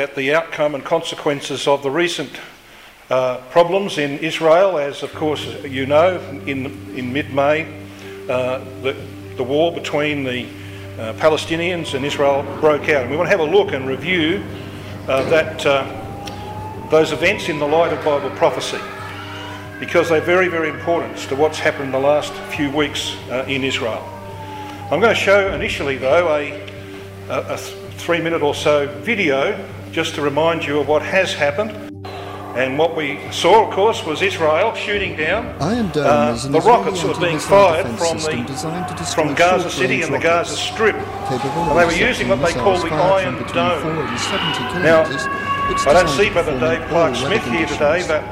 at the outcome and consequences of the recent uh, problems in Israel, as of course you know, in, in mid May, uh, the, the war between the uh, Palestinians and Israel broke out. And we want to have a look and review uh, that, uh, those events in the light of Bible prophecy because they're very, very important to what's happened in the last few weeks uh, in Israel. I'm going to show initially, though, a, a, a three minute or so video just to remind you of what has happened. And what we saw, of course, was Israel shooting down Iron Dome uh, the rockets that were being fired from, the, from Gaza City and the Gaza Strip. And they were using what they call the Iron Dome. 4 and 70 Now. I don't see Brother Dave Clark Smith here today, but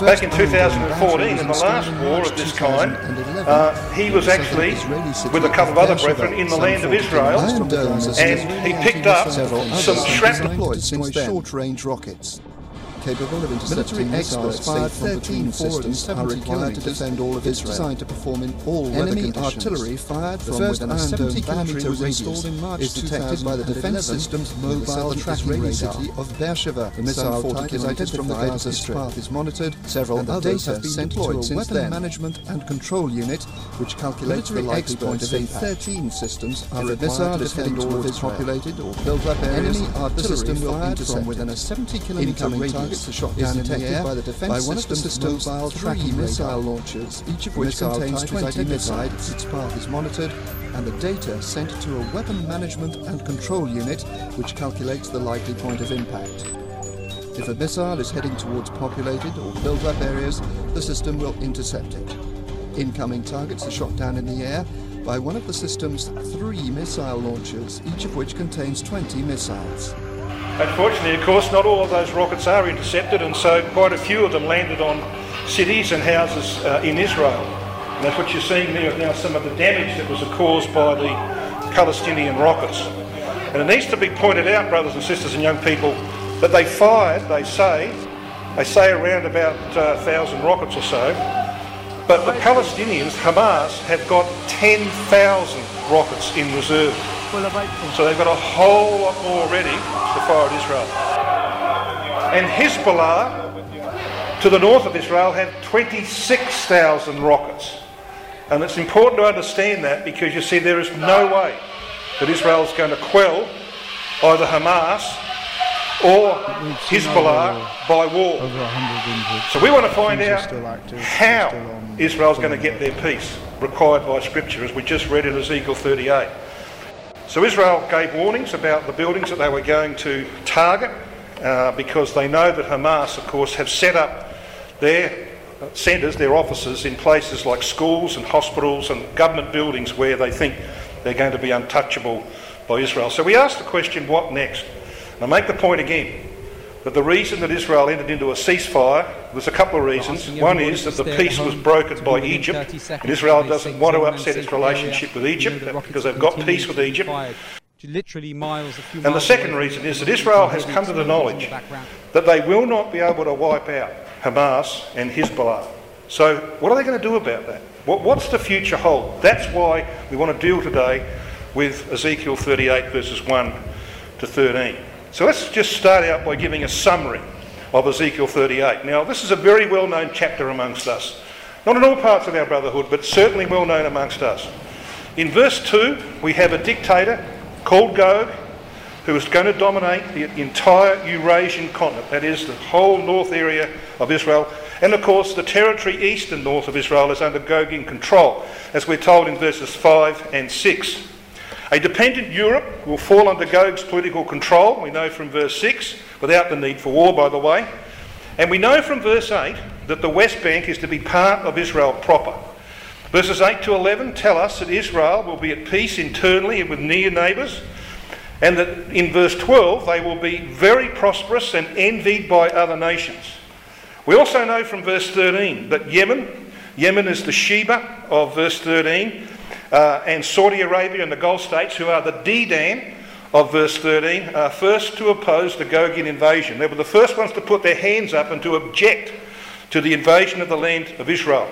back in 2014, in the last war of this kind, uh, he was in the southern actually with a couple of other brethren in the land of Israel, Iron Domes are and he picked up some shrapnel. deployed since then. short-range rockets capable of intercepting missiles fired from between systems are required to defend all of Israel. designed to perform in all Enemy artillery fired from within a uh, 70 kilometer radius in March is detected by the defense system's mobile tracking Israeli city of Beersheba. The missile type is identified its path is monitored. Several and others have been sent to a weapon then. management and control unit, which calculates the likely point of impact. 13 systems are required to defend all of Israel. populated or built up areas. Enemy artillery system will intercept from within a 70 kilometer radius targets are shot down in the air by the defense by one of the system's mobile tracking missile launchers, each of which contains 20 missiles. Its path is monitored, and the data sent to a weapon management and control unit, which calculates the likely point of impact. If a missile is heading towards populated or built-up areas, the system will intercept it. Incoming targets are shot down in the air by one of the system's three missile launchers, each of which contains 20 missiles. Unfortunately, of course, not all of those rockets are intercepted, and so quite a few of them landed on cities and houses uh, in Israel. And that's what you're seeing there now, some of the damage that was caused by the Palestinian rockets. And it needs to be pointed out, brothers and sisters and young people, that they fired, they say, they say around about uh, 1,000 rockets or so, but the Palestinians, Hamas, have got 10,000 rockets in reserve. So they've got a whole lot more ready to fire at Israel. And Hezbollah, to the north of Israel, have 26,000 rockets. And it's important to understand that because you see, there is no way that Israel is going to quell either Hamas or Hezbollah by war. So we want to find out how Israel's going to get their peace required by Scripture, as we just read in Ezekiel 38. So Israel gave warnings about the buildings that they were going to target uh, because they know that Hamas, of course, have set up their centres, their offices in places like schools and hospitals and government buildings where they think they're going to be untouchable by Israel. So we ask the question, what next? And I make the point again that the reason that Israel entered into a ceasefire, there's a couple of reasons. One is that the peace was brokered by Egypt, and Israel doesn't want to upset its relationship with Egypt because they've got peace with Egypt. Literally miles, and the second reason is that Israel has come to the knowledge that they will not be able to wipe out Hamas and Hezbollah. So, what are they going to do about that? What, what's the future hold? That's why we want to deal today with Ezekiel 38, verses 1 to 13. So let's just start out by giving a summary of Ezekiel 38. Now, this is a very well known chapter amongst us. Not in all parts of our brotherhood, but certainly well known amongst us. In verse 2, we have a dictator called Gog who is going to dominate the entire Eurasian continent, that is, the whole north area of Israel. And of course, the territory east and north of Israel is under Gogian control, as we're told in verses 5 and 6. A dependent Europe will fall under Gog's political control, we know from verse 6, without the need for war, by the way. And we know from verse 8 that the West Bank is to be part of Israel proper. Verses 8 to 11 tell us that Israel will be at peace internally and with near neighbours, and that in verse 12 they will be very prosperous and envied by other nations. We also know from verse 13 that Yemen, Yemen is the Sheba of verse 13, uh, and Saudi Arabia and the Gulf states, who are the Dedan of verse 13, are first to oppose the Gogian invasion. They were the first ones to put their hands up and to object to the invasion of the land of Israel.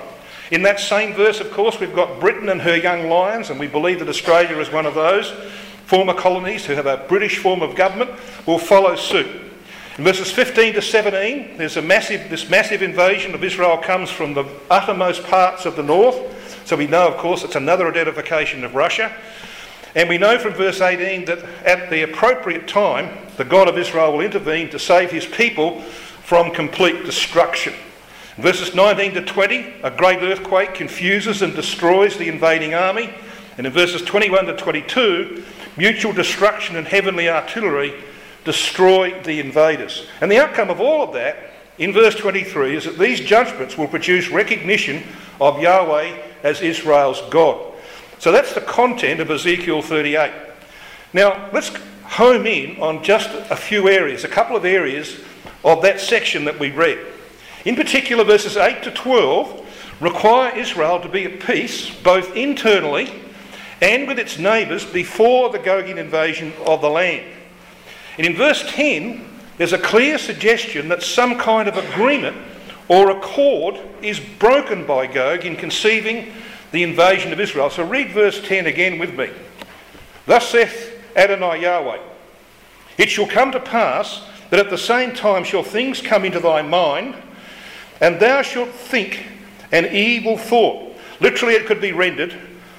In that same verse, of course, we've got Britain and her young lions, and we believe that Australia is one of those. Former colonies who have a British form of government will follow suit. In verses 15 to 17, there's a massive, this massive invasion of Israel comes from the uttermost parts of the north. So we know, of course, it's another identification of Russia. And we know from verse 18 that at the appropriate time, the God of Israel will intervene to save his people from complete destruction. Verses 19 to 20, a great earthquake confuses and destroys the invading army. And in verses 21 to 22, mutual destruction and heavenly artillery destroy the invaders. And the outcome of all of that, in verse 23, is that these judgments will produce recognition of Yahweh as Israel's God. So that's the content of Ezekiel 38. Now, let's home in on just a few areas, a couple of areas of that section that we read. In particular, verses 8 to 12 require Israel to be at peace both internally and with its neighbours before the Gogian invasion of the land. And in verse 10, there's a clear suggestion that some kind of agreement or accord is broken by Gog in conceiving the invasion of Israel. So read verse 10 again with me. Thus saith Adonai Yahweh, It shall come to pass that at the same time shall things come into thy mind, and thou shalt think an evil thought. Literally, it could be rendered,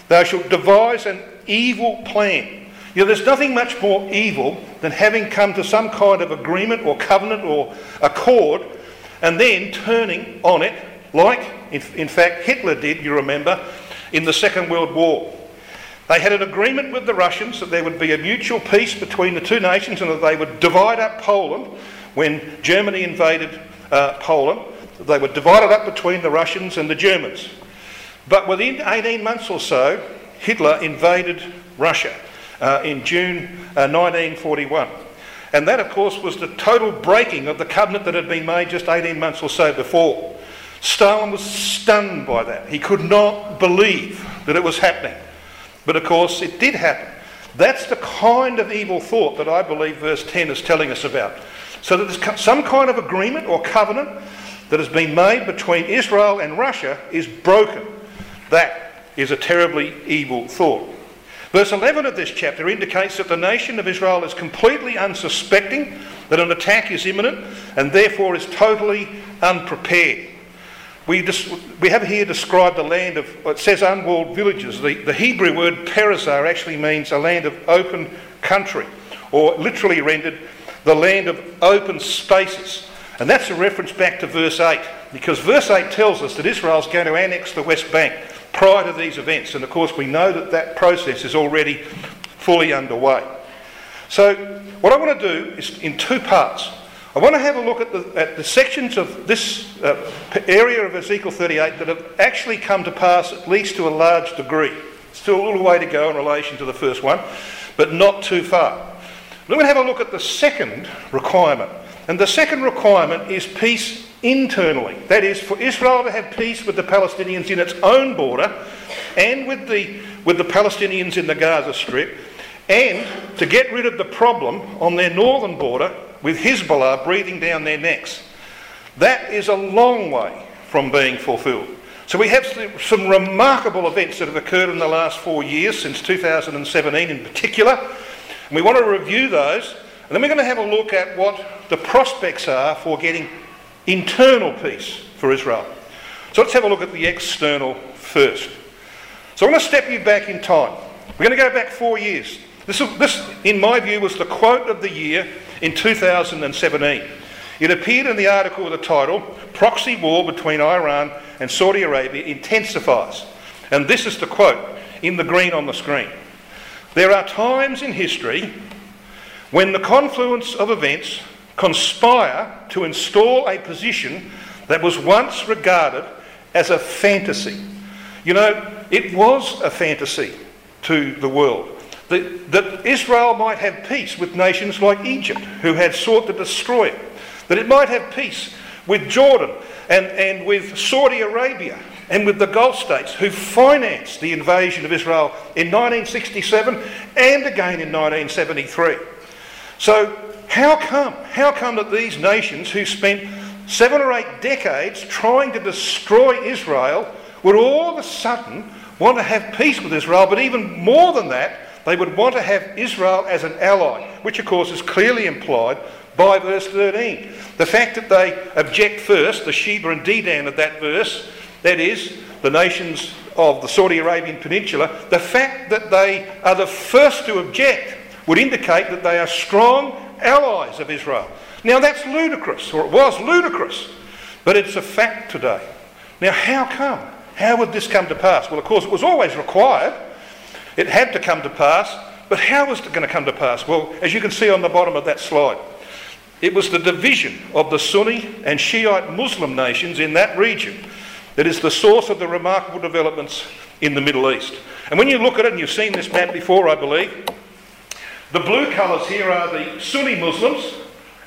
thou shalt devise an evil plan. You know, there's nothing much more evil than having come to some kind of agreement or covenant or accord and then turning on it, like, in, in fact, Hitler did, you remember, in the Second World War. They had an agreement with the Russians that there would be a mutual peace between the two nations and that they would divide up Poland when Germany invaded uh, Poland. They would divide it up between the Russians and the Germans. But within 18 months or so, Hitler invaded Russia uh, in June uh, 1941. And that, of course, was the total breaking of the covenant that had been made just 18 months or so before. Stalin was stunned by that. He could not believe that it was happening. But of course, it did happen. That's the kind of evil thought that I believe verse 10 is telling us about. So that there's some kind of agreement or covenant that has been made between Israel and Russia is broken. That is a terribly evil thought. Verse 11 of this chapter indicates that the nation of Israel is completely unsuspecting that an attack is imminent and therefore is totally unprepared. We, we have here described the land of, it says unwalled villages. The, the Hebrew word perazah actually means a land of open country, or literally rendered, the land of open spaces. And that's a reference back to verse 8, because verse 8 tells us that Israel is going to annex the West Bank prior to these events. And of course, we know that that process is already fully underway. So, what I want to do is in two parts. I want to have a look at the, at the sections of this uh, area of Ezekiel 38 that have actually come to pass, at least to a large degree. Still a little way to go in relation to the first one, but not too far. We're going to have a look at the second requirement. And the second requirement is peace internally. That is, for Israel to have peace with the Palestinians in its own border and with the, with the Palestinians in the Gaza Strip, and to get rid of the problem on their northern border with Hezbollah breathing down their necks. That is a long way from being fulfilled. So we have some remarkable events that have occurred in the last four years, since 2017 in particular. And we want to review those. And then we're going to have a look at what the prospects are for getting internal peace for Israel. So let's have a look at the external first. So I'm going to step you back in time. We're going to go back four years. This, this, in my view, was the quote of the year in 2017. It appeared in the article with the title Proxy War Between Iran and Saudi Arabia Intensifies. And this is the quote in the green on the screen. There are times in history when the confluence of events conspire to install a position that was once regarded as a fantasy. You know, it was a fantasy to the world that, that Israel might have peace with nations like Egypt, who had sought to destroy it, that it might have peace with Jordan and, and with Saudi Arabia and with the Gulf states who financed the invasion of Israel in 1967 and again in 1973. So, how come? How come that these nations who spent seven or eight decades trying to destroy Israel would all of a sudden want to have peace with Israel, but even more than that, they would want to have Israel as an ally, which of course is clearly implied by verse 13. The fact that they object first, the Sheba and Dedan of that verse, that is, the nations of the Saudi Arabian Peninsula, the fact that they are the first to object would indicate that they are strong allies of Israel. Now that's ludicrous, or it was ludicrous, but it's a fact today. Now, how come? How would this come to pass? Well, of course, it was always required. It had to come to pass, but how was it going to come to pass? Well, as you can see on the bottom of that slide, it was the division of the Sunni and Shiite Muslim nations in that region that is the source of the remarkable developments in the Middle East. And when you look at it, and you've seen this map before, I believe, the blue colours here are the Sunni Muslims,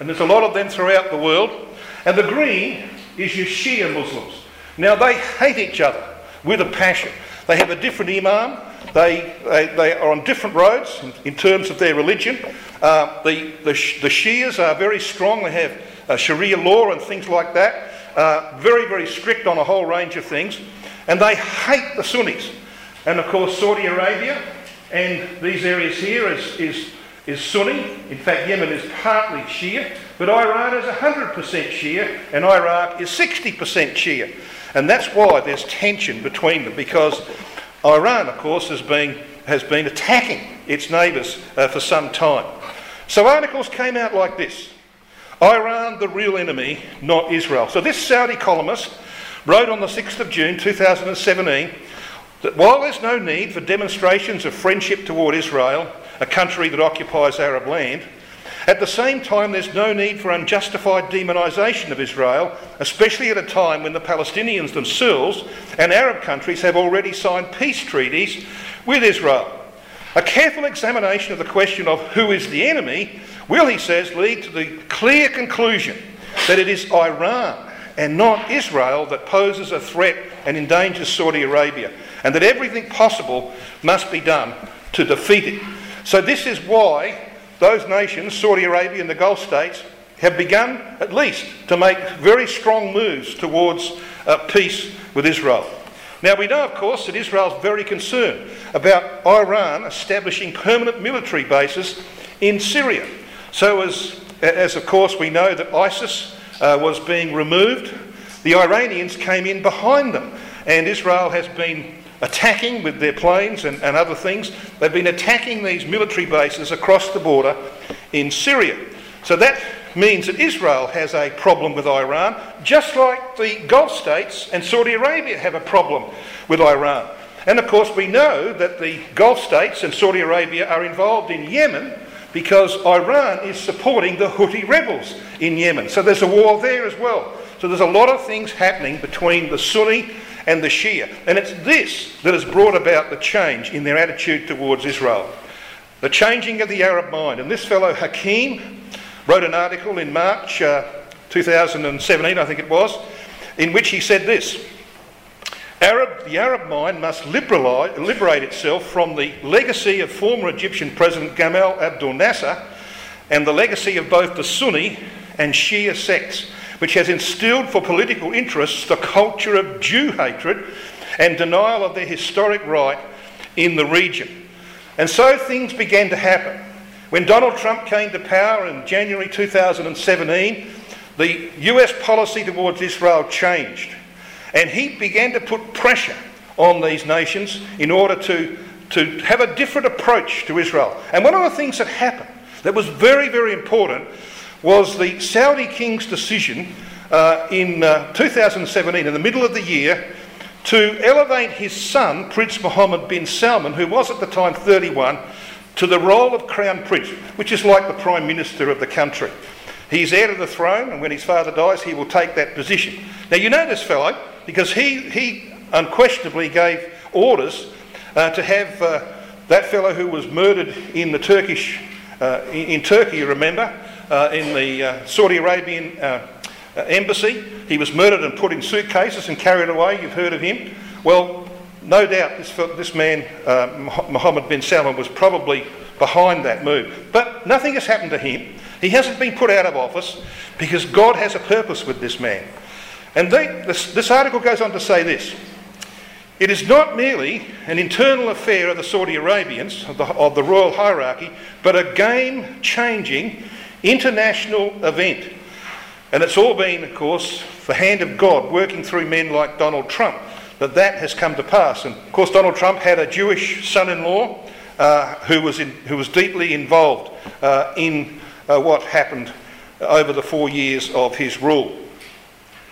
and there's a lot of them throughout the world, and the green is your Shia Muslims. Now, they hate each other with a passion. They have a different imam, they, they, they are on different roads in, in terms of their religion. Uh, the, the, the Shias are very strong, they have uh, Sharia law and things like that, uh, very, very strict on a whole range of things, and they hate the Sunnis. And of course, Saudi Arabia and these areas here is, is, is Sunni. In fact, Yemen is partly Shia, but Iran is 100% Shia, and Iraq is 60% Shia. And that's why there's tension between them, because Iran, of course, has been, has been attacking its neighbours uh, for some time. So articles came out like this Iran, the real enemy, not Israel. So this Saudi columnist wrote on the 6th of June 2017 that while there's no need for demonstrations of friendship toward Israel, a country that occupies Arab land, at the same time, there's no need for unjustified demonisation of Israel, especially at a time when the Palestinians themselves and Arab countries have already signed peace treaties with Israel. A careful examination of the question of who is the enemy will, he says, lead to the clear conclusion that it is Iran and not Israel that poses a threat and endangers Saudi Arabia, and that everything possible must be done to defeat it. So, this is why those nations, Saudi Arabia and the Gulf states, have begun at least to make very strong moves towards uh, peace with Israel. Now, we know, of course, that Israel is very concerned about Iran establishing permanent military bases in Syria. So, as, as of course, we know that ISIS uh, was being removed, the Iranians came in behind them, and Israel has been attacking with their planes and, and other things. They've been attacking these military bases across the border in Syria. So that means that Israel has a problem with Iran, just like the Gulf states and Saudi Arabia have a problem with Iran. And of course, we know that the Gulf states and Saudi Arabia are involved in Yemen because Iran is supporting the Houthi rebels in Yemen. So there's a war there as well. So there's a lot of things happening between the Sunni and the Shia. And it's this that has brought about the change in their attitude towards Israel. The changing of the Arab mind. And this fellow, Hakim, wrote an article in March uh, 2017, I think it was, in which he said this Arab, the Arab mind must liberate itself from the legacy of former Egyptian President Gamal Abdel Nasser and the legacy of both the Sunni and Shia sects which has instilled for political interests the culture of Jew hatred and denial of their historic right in the region. And so things began to happen. When Donald Trump came to power in January 2017, the US policy towards Israel changed. And he began to put pressure on these nations in order to, to have a different approach to Israel. And one of the things that happened that was very, very important was the Saudi king's decision uh, in uh, 2017, in the middle of the year, to elevate his son, Prince Mohammed bin Salman, who was at the time 31, to the role of Crown Prince, which is like the Prime Minister of the country. He's heir to the throne, and when his father dies, he will take that position. Now, you know this fellow because he, he unquestionably gave orders uh, to have uh, that fellow who was murdered in the Turkish, uh, in, in, Turkey, remember, uh, in the uh, Saudi Arabian uh, embassy. He was murdered and put in suitcases and carried away. You've heard of him. Well, no doubt this, this man, Mohammed bin Salman, was probably behind that move. But nothing has happened to him. He hasn't been put out of office because God has a purpose with this man. And they, this, this, article goes on to say this It is not merely an internal affair of the Saudi Arabians, of the, of the royal hierarchy, but a game changing international event. And it's all been, of course, the hand of God working through men like Donald Trump that that has come to pass. And of course, Donald Trump had a Jewish son-in-law uh, who was who was deeply involved uh, in uh, what happened over the four years of his rule.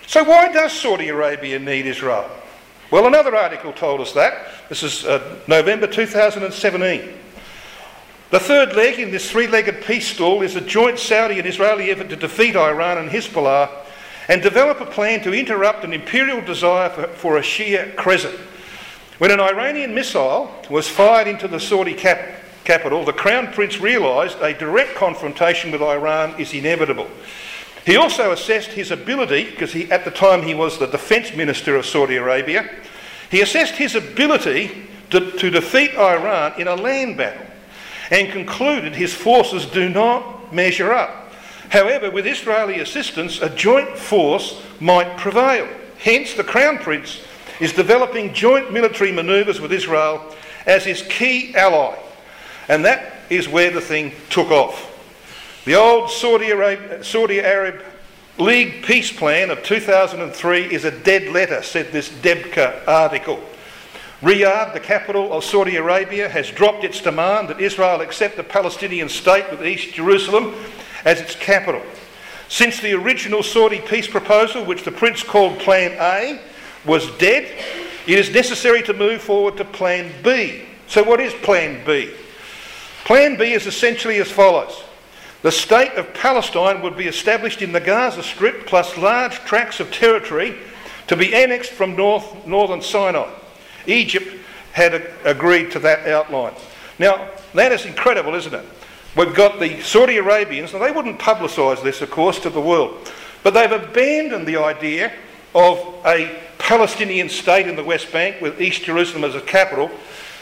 So, why does Saudi Arabia need Israel? Well, another article told us that. This is uh, November 2017. The third leg in this three legged peace stool is a joint Saudi and Israeli effort to defeat Iran and Hezbollah and develop a plan to interrupt an imperial desire for, for a Shia crescent. When an Iranian missile was fired into the Saudi cap- capital, the Crown Prince realised a direct confrontation with Iran is inevitable. He also assessed his ability, because at the time he was the defence minister of Saudi Arabia, he assessed his ability to, to defeat Iran in a land battle and concluded his forces do not measure up. However, with Israeli assistance, a joint force might prevail. Hence, the Crown Prince is developing joint military manoeuvres with Israel as his key ally. And that is where the thing took off. The old Saudi Arab, Saudi Arab League peace plan of 2003 is a dead letter, said this Debka article. Riyadh, the capital of Saudi Arabia, has dropped its demand that Israel accept a Palestinian state with East Jerusalem as its capital. Since the original Saudi peace proposal, which the Prince called Plan A, was dead, it is necessary to move forward to Plan B. So, what is Plan B? Plan B is essentially as follows the state of Palestine would be established in the Gaza Strip plus large tracts of territory to be annexed from north, northern Sinai. Egypt had a, agreed to that outline. Now, that is incredible, isn't it? We've got the Saudi Arabians, and they wouldn't publicise this, of course, to the world, but they've abandoned the idea of a Palestinian state in the West Bank with East Jerusalem as a capital,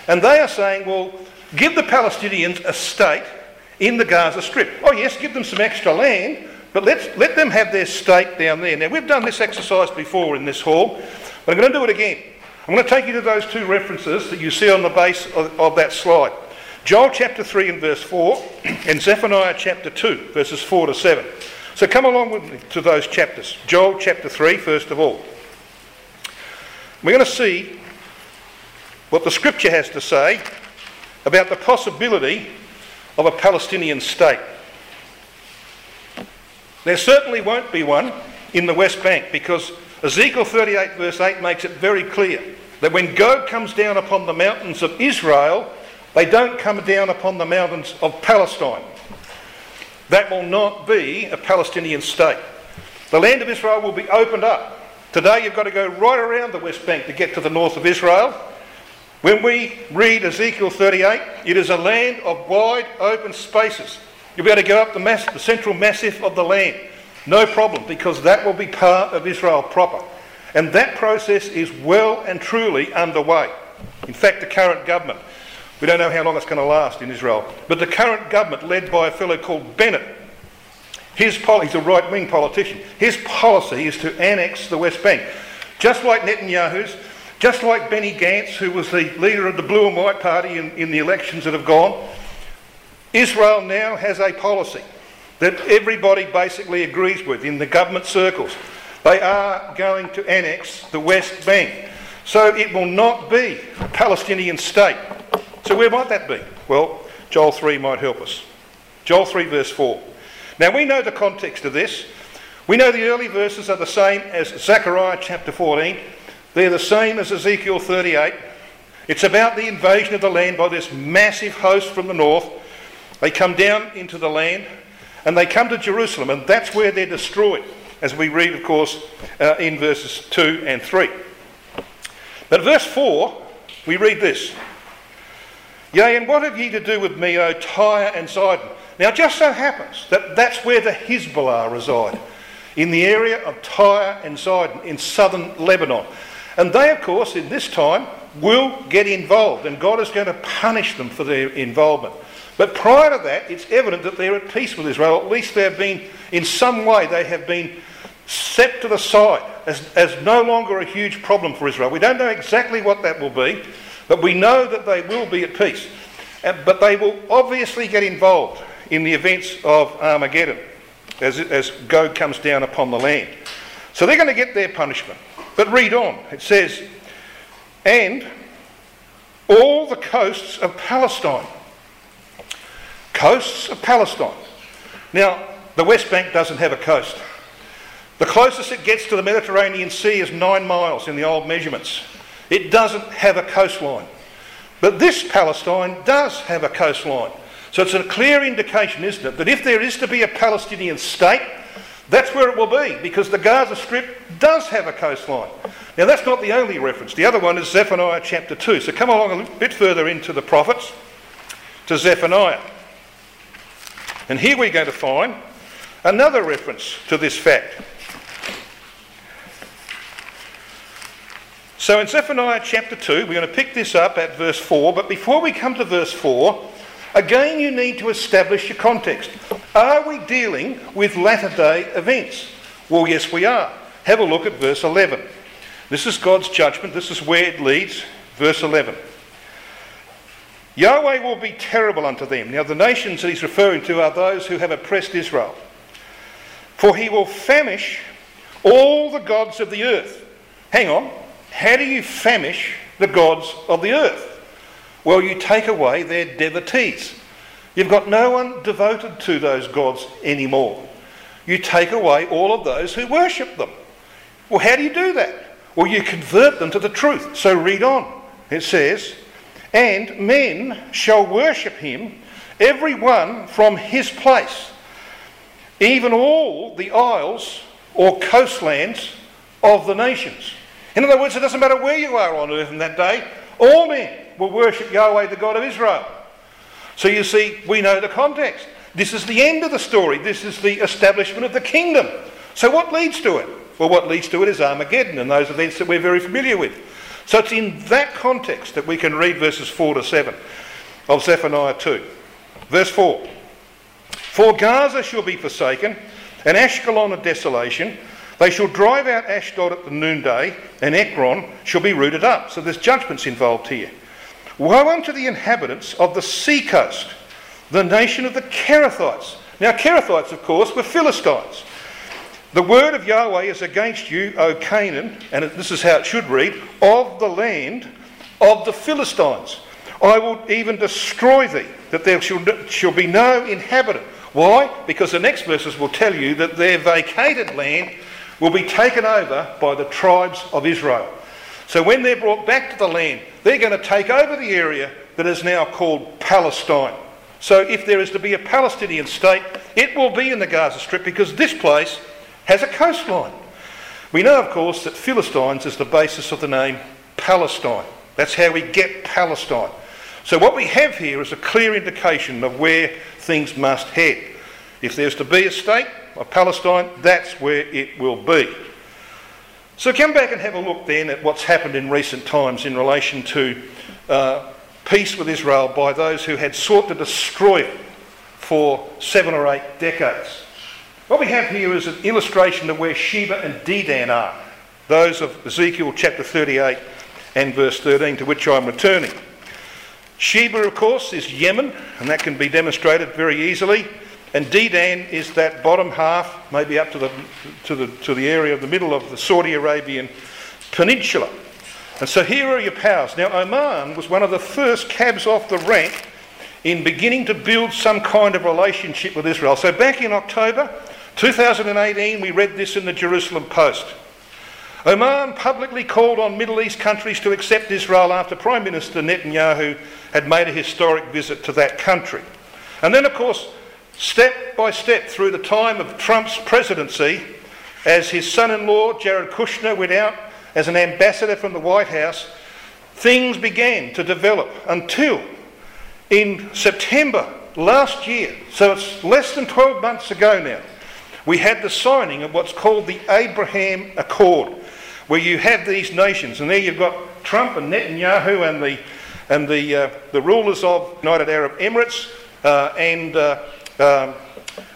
and they are saying, well, give the Palestinians a state in the Gaza Strip. Oh, yes, give them some extra land, but let's, let them have their state down there. Now, we've done this exercise before in this hall, but I'm going to do it again. I'm going to take you to those two references that you see on the base of, of that slide Joel chapter 3 and verse 4, and Zephaniah chapter 2, verses 4 to 7. So come along with me to those chapters. Joel chapter 3, first of all. We're going to see what the scripture has to say about the possibility of a Palestinian state. There certainly won't be one in the West Bank because Ezekiel 38, verse 8, makes it very clear that when God comes down upon the mountains of Israel, they don't come down upon the mountains of Palestine. That will not be a Palestinian state. The land of Israel will be opened up. Today you've got to go right around the West Bank to get to the north of Israel. When we read Ezekiel 38, it is a land of wide open spaces. You'll be able to go up the, mass, the central massif of the land. No problem, because that will be part of Israel proper. And that process is well and truly underway. In fact, the current government, we don't know how long it's going to last in Israel, but the current government, led by a fellow called Bennett, his he's a right wing politician, his policy is to annex the West Bank. Just like Netanyahu's, just like Benny Gantz, who was the leader of the Blue and White Party in, in the elections that have gone, Israel now has a policy that everybody basically agrees with in the government circles. They are going to annex the West Bank. So it will not be a Palestinian state. So where might that be? Well, Joel 3 might help us. Joel 3, verse 4. Now we know the context of this. We know the early verses are the same as Zechariah chapter 14 they're the same as Ezekiel 38. It's about the invasion of the land by this massive host from the north. They come down into the land and they come to Jerusalem, and that's where they're destroyed, as we read, of course, uh, in verses 2 and 3. But verse 4, we read this Yea, and what have ye to do with me, O Tyre and Sidon? Now, it just so happens that that's where the Hezbollah reside, in the area of Tyre and Sidon, in southern Lebanon. And they, of course, in this time, will get involved, and God is going to punish them for their involvement. But prior to that, it's evident that they're at peace with Israel. At least they've been, in some way, they have been set to the side as, as no longer a huge problem for Israel. We don't know exactly what that will be, but we know that they will be at peace. Uh, but they will obviously get involved in the events of Armageddon as, as Gog comes down upon the land. So they're going to get their punishment. But read on. It says, and all the coasts of Palestine. Coasts of Palestine. Now, the West Bank doesn't have a coast. The closest it gets to the Mediterranean Sea is nine miles in the old measurements. It doesn't have a coastline. But this Palestine does have a coastline. So it's a clear indication, isn't it, that if there is to be a Palestinian state, that's where it will be, because the Gaza Strip does have a coastline. Now, that's not the only reference. The other one is Zephaniah chapter 2. So come along a bit further into the prophets to Zephaniah. And here we're going to find another reference to this fact. So in Zephaniah chapter 2, we're going to pick this up at verse 4, but before we come to verse 4, again you need to establish your context. Are we dealing with latter day events? Well, yes, we are. Have a look at verse 11. This is God's judgment, this is where it leads. Verse 11. Yahweh will be terrible unto them. Now, the nations that he's referring to are those who have oppressed Israel. For he will famish all the gods of the earth. Hang on. How do you famish the gods of the earth? Well, you take away their devotees. You've got no one devoted to those gods anymore. You take away all of those who worship them. Well, how do you do that? Well, you convert them to the truth. So read on. It says, And men shall worship him, every one from his place, even all the isles or coastlands of the nations. In other words, it doesn't matter where you are on earth in that day, all men will worship Yahweh, the God of Israel. So you see, we know the context. This is the end of the story. This is the establishment of the kingdom. So what leads to it? Well, what leads to it is Armageddon and those events that we're very familiar with. So it's in that context that we can read verses 4 to 7 of Zephaniah 2. Verse 4 For Gaza shall be forsaken, and Ashkelon a desolation, they shall drive out Ashdod at the noonday, and Ekron shall be rooted up. So there's judgments involved here. Woe unto the inhabitants of the sea coast, the nation of the Cherethites. Now, Cherethites, of course, were Philistines. The word of Yahweh is against you, O Canaan, and this is how it should read, of the land of the Philistines. I will even destroy thee, that there shall, be no inhabitant. Why? Because the next verses will tell you that their vacated land will be taken over by the tribes of Israel. So when they're brought back to the land, they're going to take over the area that is now called Palestine. So if there is to be a Palestinian state, it will be in the Gaza Strip because this place has a coastline. We know, of course, that Philistines is the basis of the name Palestine. That's how we get Palestine. So what we have here is a clear indication of where things must head. If there's to be a state, of Palestine, that's where it will be. So come back and have a look then at what's happened in recent times in relation to uh, peace with Israel by those who had sought to destroy it for seven or eight decades. What we have here is an illustration of where Sheba and Dedan are, those of Ezekiel chapter 38 and verse 13, to which I'm returning. Sheba, of course, is Yemen, and that can be demonstrated very easily. And Dedan is that bottom half, maybe up to the, to the, to the area of the middle of the Saudi Arabian peninsula. And so here are your powers. Now, Oman was one of the first cabs off the rank in beginning to build some kind of relationship with Israel. So back in October 2018, we read this in the Jerusalem Post. Oman publicly called on Middle East countries to accept Israel after Prime Minister Netanyahu had made a historic visit to that country. And then, of course, step by step through the time of Trump's presidency, as his son in law, Jared Kushner, went out as an ambassador from the White House, things began to develop until in September last year, so it's less than 12 months ago now, we had the signing of what's called the Abraham Accord, where you have these nations, and there you've got Trump and Netanyahu and the, and the, uh, the rulers of United Arab Emirates uh, and uh, um,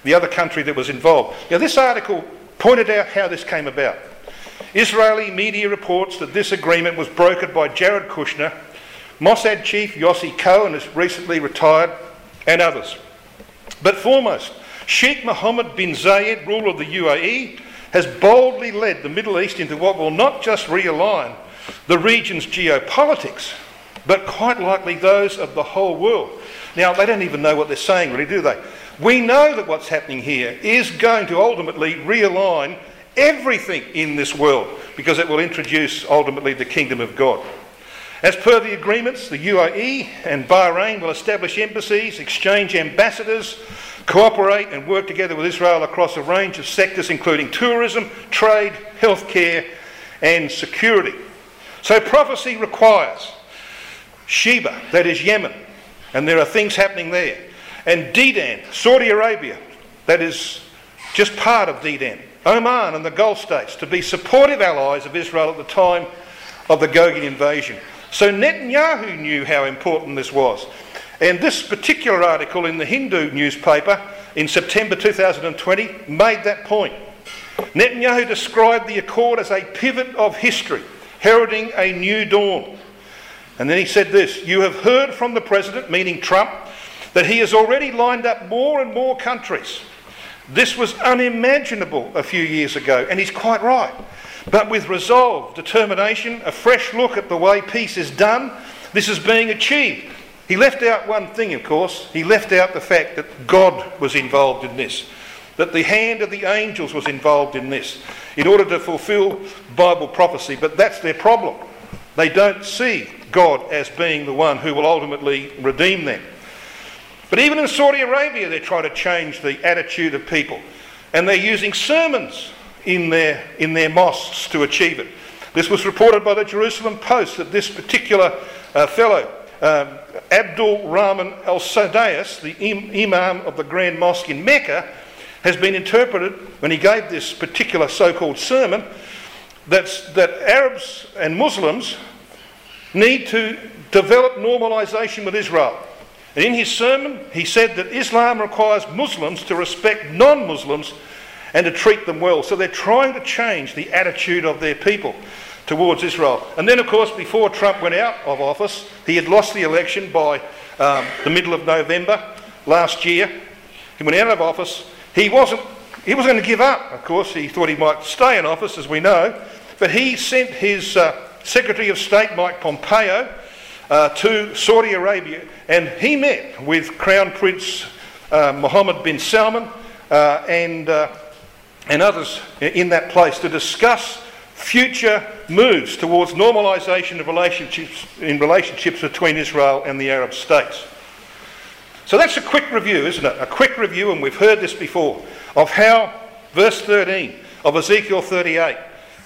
the other country that was involved. Now, this article pointed out how this came about. Israeli media reports that this agreement was brokered by Jared Kushner, Mossad chief Yossi Cohen, has recently retired, and others. But foremost, Sheikh Mohammed bin Zayed, ruler of the UAE, has boldly led the Middle East into what will not just realign the region's geopolitics, but quite likely those of the whole world. Now, they don't even know what they're saying, really, do they? We know that what's happening here is going to ultimately realign everything in this world because it will introduce ultimately the kingdom of God. As per the agreements, the UAE and Bahrain will establish embassies, exchange ambassadors, cooperate and work together with Israel across a range of sectors, including tourism, trade, healthcare, and security. So prophecy requires Sheba, that is Yemen, and there are things happening there, and Dedan, Saudi Arabia, that is just part of Dedan, Oman and the Gulf states to be supportive allies of Israel at the time of the Gogi invasion. So Netanyahu knew how important this was. And this particular article in the Hindu newspaper in September 2020 made that point. Netanyahu described the accord as a pivot of history, heralding a new dawn. And then he said this You have heard from the president, meaning Trump, that he has already lined up more and more countries. This was unimaginable a few years ago, and he's quite right. But with resolve, determination, a fresh look at the way peace is done, this is being achieved. He left out one thing, of course. He left out the fact that God was involved in this, that the hand of the angels was involved in this, in order to fulfill Bible prophecy. But that's their problem. They don't see God as being the one who will ultimately redeem them. But even in Saudi Arabia, they're trying to change the attitude of people. And they're using sermons in their, in their mosques to achieve it. This was reported by the Jerusalem Post that this particular uh, fellow, um, Abdul Rahman al Sudais, the im- Imam of the Grand Mosque in Mecca, has been interpreted when he gave this particular so called sermon that's, that Arabs and Muslims need to develop normalisation with Israel. And in his sermon, he said that Islam requires Muslims to respect non Muslims and to treat them well. So they're trying to change the attitude of their people towards Israel. And then, of course, before Trump went out of office, he had lost the election by um, the middle of November last year. He went out of office. He wasn't. He was going to give up. Of course, he thought he might stay in office, as we know, but he sent his uh, Secretary of State Mike Pompeo uh, to Saudi Arabia, and he met with Crown Prince uh, Mohammed bin Salman uh, and uh, and others in that place to discuss future moves towards normalisation of relationships in relationships between Israel and the Arab states. So that's a quick review, isn't it? A quick review, and we've heard this before, of how verse 13 of Ezekiel 38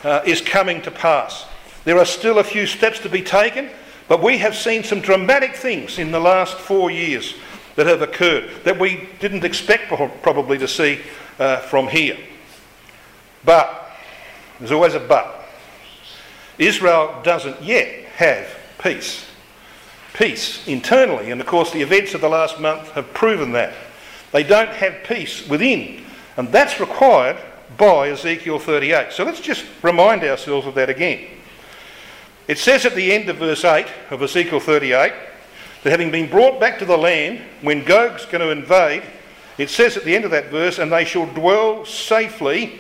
uh, is coming to pass. There are still a few steps to be taken, but we have seen some dramatic things in the last four years that have occurred that we didn't expect probably to see uh, from here. But, there's always a but. Israel doesn't yet have peace. Peace internally, and of course, the events of the last month have proven that. They don't have peace within, and that's required by Ezekiel 38. So let's just remind ourselves of that again. It says at the end of verse 8 of Ezekiel 38 that having been brought back to the land when Gog's going to invade, it says at the end of that verse, and they shall dwell safely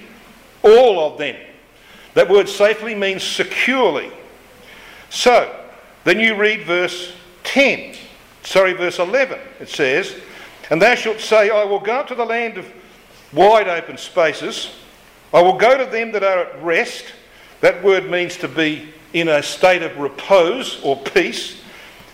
all of them. That word safely means securely. So, then you read verse 10, sorry, verse 11. It says, And thou shalt say, I will go up to the land of wide open spaces. I will go to them that are at rest. That word means to be in a state of repose or peace.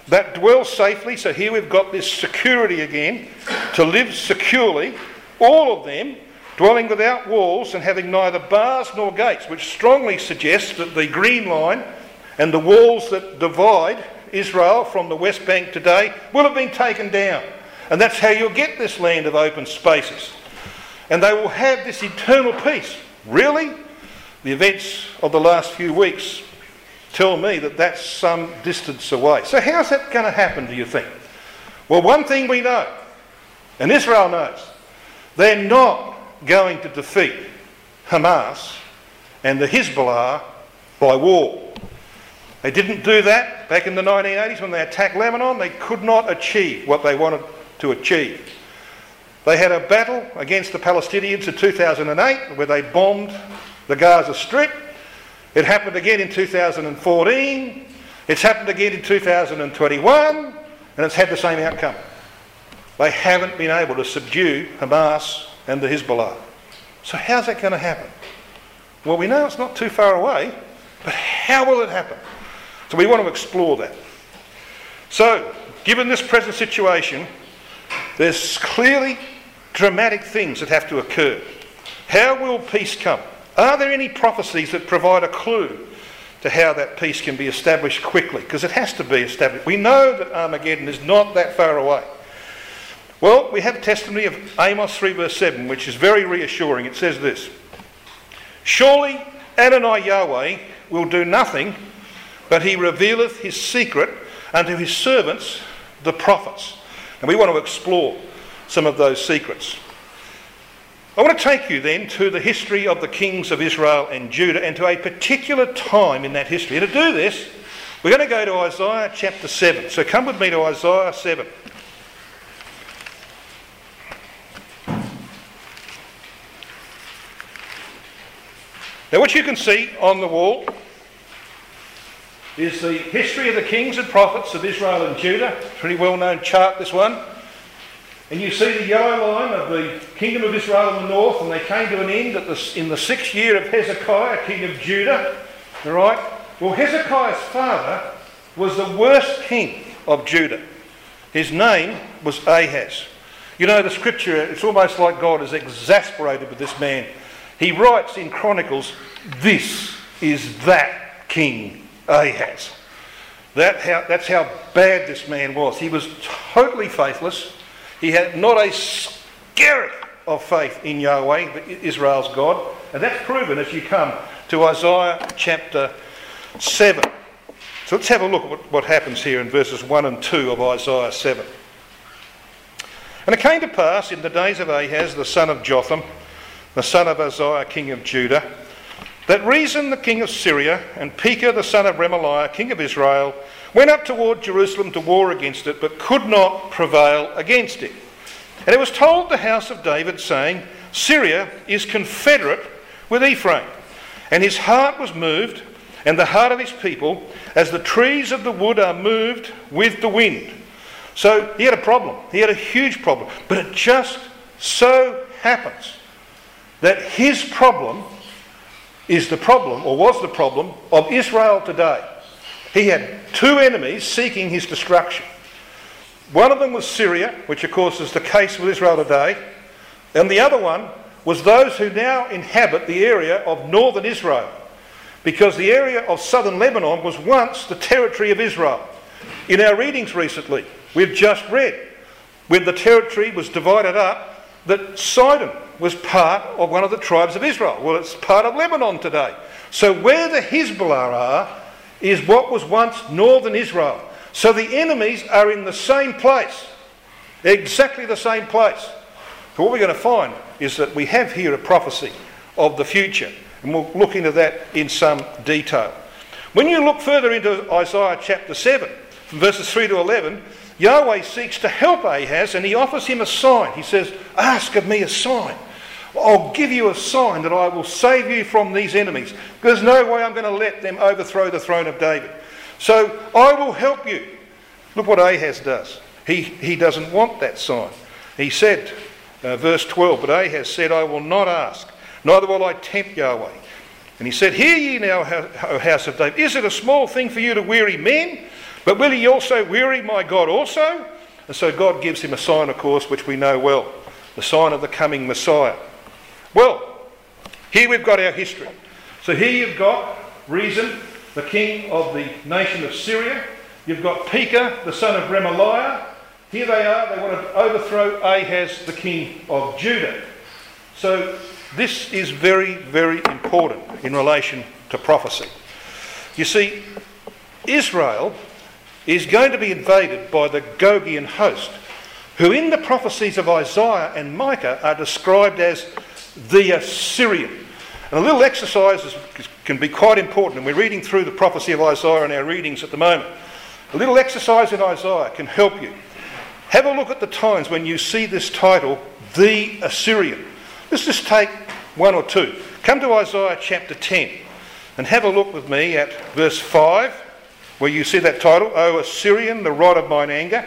That dwell safely. So here we've got this security again, to live securely. All of them dwelling without walls and having neither bars nor gates, which strongly suggests that the green line and the walls that divide Israel from the West Bank today will have been taken down. And that's how you'll get this land of open spaces. And they will have this eternal peace. Really? The events of the last few weeks tell me that that's some distance away. So, how's that going to happen, do you think? Well, one thing we know, and Israel knows, they're not going to defeat Hamas and the Hezbollah by war. They didn't do that back in the 1980s when they attacked Lebanon. They could not achieve what they wanted to achieve. They had a battle against the Palestinians in 2008 where they bombed the Gaza Strip. It happened again in 2014. It's happened again in 2021, and it's had the same outcome. They haven't been able to subdue Hamas and the Hezbollah. So, how's that going to happen? Well, we know it's not too far away, but how will it happen? So, we want to explore that. So, given this present situation, there's clearly dramatic things that have to occur. How will peace come? Are there any prophecies that provide a clue to how that peace can be established quickly? Because it has to be established. We know that Armageddon is not that far away. Well, we have testimony of Amos 3, verse 7, which is very reassuring. It says this Surely Adonai Yahweh will do nothing, but he revealeth his secret unto his servants, the prophets. And we want to explore some of those secrets. I want to take you then to the history of the kings of Israel and Judah and to a particular time in that history. And to do this, we're going to go to Isaiah chapter 7. So come with me to Isaiah 7. Now, what you can see on the wall is the history of the kings and prophets of Israel and Judah. Pretty well known chart, this one. And you see the yellow line of the kingdom of Israel in the north, and they came to an end the, in the sixth year of Hezekiah, king of Judah. All right? Well, Hezekiah's father was the worst king of Judah. His name was Ahaz. You know, the scripture, it's almost like God is exasperated with this man. He writes in Chronicles, This is that king Ahaz. That how, that's how bad this man was. He was totally faithless. He had not a skerrick of faith in Yahweh, Israel's God. And that's proven as you come to Isaiah chapter 7. So let's have a look at what, what happens here in verses 1 and 2 of Isaiah 7. And it came to pass in the days of Ahaz, the son of Jotham, the son of Uzziah, king of Judah, that Rezin, the king of Syria, and Pekah, the son of Remaliah, king of Israel, went up toward Jerusalem to war against it, but could not prevail against it. And it was told the house of David, saying, Syria is confederate with Ephraim. And his heart was moved, and the heart of his people, as the trees of the wood are moved with the wind. So he had a problem. He had a huge problem. But it just so happens that his problem is the problem, or was the problem, of Israel today. He had two enemies seeking his destruction. One of them was Syria, which of course is the case with Israel today, and the other one was those who now inhabit the area of northern Israel, because the area of southern Lebanon was once the territory of Israel. In our readings recently, we've just read when the territory was divided up that Sidon was part of one of the tribes of Israel. Well, it's part of Lebanon today. So where the Hezbollah are is what was once northern Israel. So the enemies are in the same place, exactly the same place. So what we're going to find is that we have here a prophecy of the future, and we'll look into that in some detail. When you look further into Isaiah chapter 7, from verses 3 to 11, Yahweh seeks to help Ahaz and he offers him a sign. He says, Ask of me a sign. I'll give you a sign that I will save you from these enemies. There's no way I'm going to let them overthrow the throne of David. So I will help you. Look what Ahaz does. He, he doesn't want that sign. He said, uh, verse 12, but Ahaz said, I will not ask, neither will I tempt Yahweh. And he said, Hear ye now, O house of David, is it a small thing for you to weary men? But will ye also weary my God also? And so God gives him a sign, of course, which we know well the sign of the coming Messiah. Well, here we've got our history. So here you've got Rezin, the king of the nation of Syria. You've got Pekah, the son of Remaliah. Here they are, they want to overthrow Ahaz, the king of Judah. So this is very, very important in relation to prophecy. You see, Israel is going to be invaded by the Gogian host, who in the prophecies of Isaiah and Micah are described as the uh, Assyrian. And a little exercise is, can be quite important, and we're reading through the prophecy of Isaiah in our readings at the moment. A little exercise in Isaiah can help you. Have a look at the times when you see this title, the Assyrian. Let's just take one or two. Come to Isaiah chapter 10 and have a look with me at verse 5, where you see that title, O Assyrian, the rod of mine anger.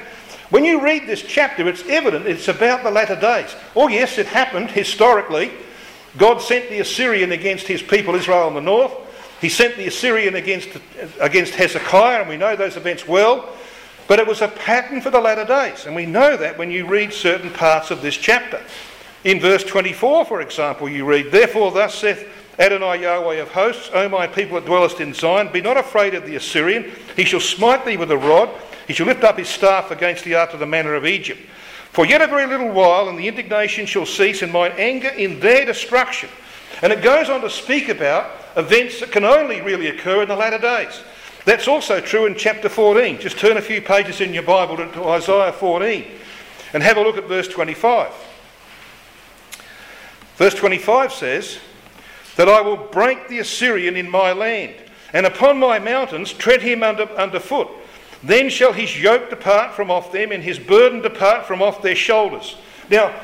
When you read this chapter, it's evident it's about the latter days. Oh, yes, it happened historically. God sent the Assyrian against his people Israel in the north. He sent the Assyrian against, against Hezekiah, and we know those events well. But it was a pattern for the latter days, and we know that when you read certain parts of this chapter. In verse 24, for example, you read, Therefore, thus saith Adonai Yahweh of hosts, O my people that dwellest in Zion, be not afraid of the Assyrian. He shall smite thee with a rod, he shall lift up his staff against thee after the manner of Egypt. For yet a very little while, and the indignation shall cease, and mine anger in their destruction. And it goes on to speak about events that can only really occur in the latter days. That's also true in chapter 14. Just turn a few pages in your Bible to Isaiah 14 and have a look at verse 25. Verse 25 says, That I will break the Assyrian in my land, and upon my mountains tread him under, underfoot. Then shall his yoke depart from off them, and his burden depart from off their shoulders. Now,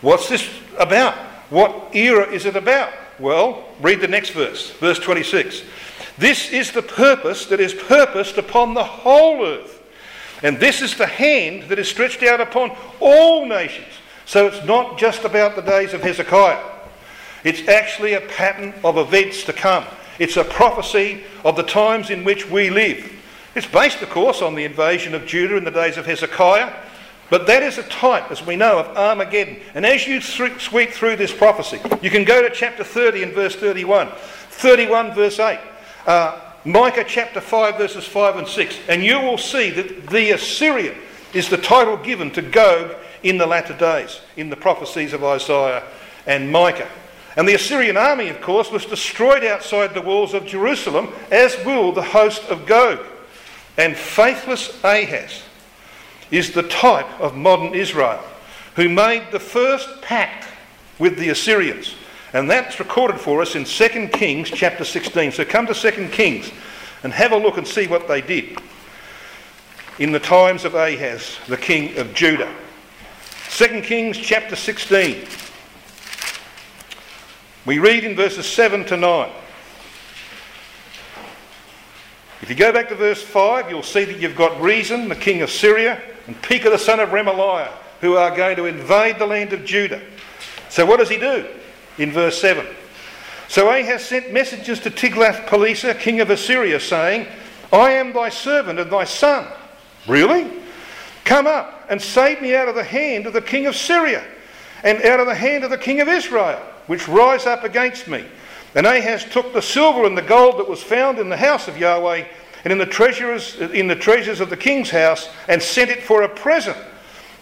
what's this about? What era is it about? Well, read the next verse, verse 26. This is the purpose that is purposed upon the whole earth. And this is the hand that is stretched out upon all nations. So it's not just about the days of Hezekiah. It's actually a pattern of events to come. It's a prophecy of the times in which we live. It's based, of course, on the invasion of Judah in the days of Hezekiah, but that is a type, as we know, of Armageddon. And as you sweep through this prophecy, you can go to chapter 30 and verse 31, 31 verse 8, uh, Micah chapter 5 verses 5 and 6, and you will see that the Assyrian is the title given to Gog in the latter days, in the prophecies of Isaiah and Micah. And the Assyrian army, of course, was destroyed outside the walls of Jerusalem, as will the host of Gog. And faithless Ahaz is the type of modern Israel, who made the first pact with the Assyrians. And that's recorded for us in 2 Kings chapter 16. So come to 2 Kings and have a look and see what they did in the times of Ahaz, the king of Judah. 2 Kings chapter 16. We read in verses 7 to 9. If you go back to verse 5, you'll see that you've got Rezin, the king of Syria, and Pekah, the son of Remaliah, who are going to invade the land of Judah. So what does he do? In verse 7. So Ahaz sent messengers to Tiglath-Pileser, king of Assyria, saying, I am thy servant and thy son. Really? Come up and save me out of the hand of the king of Syria and out of the hand of the king of Israel, which rise up against me. And Ahaz took the silver and the gold that was found in the house of Yahweh and in the treasures in the treasures of the king's house and sent it for a present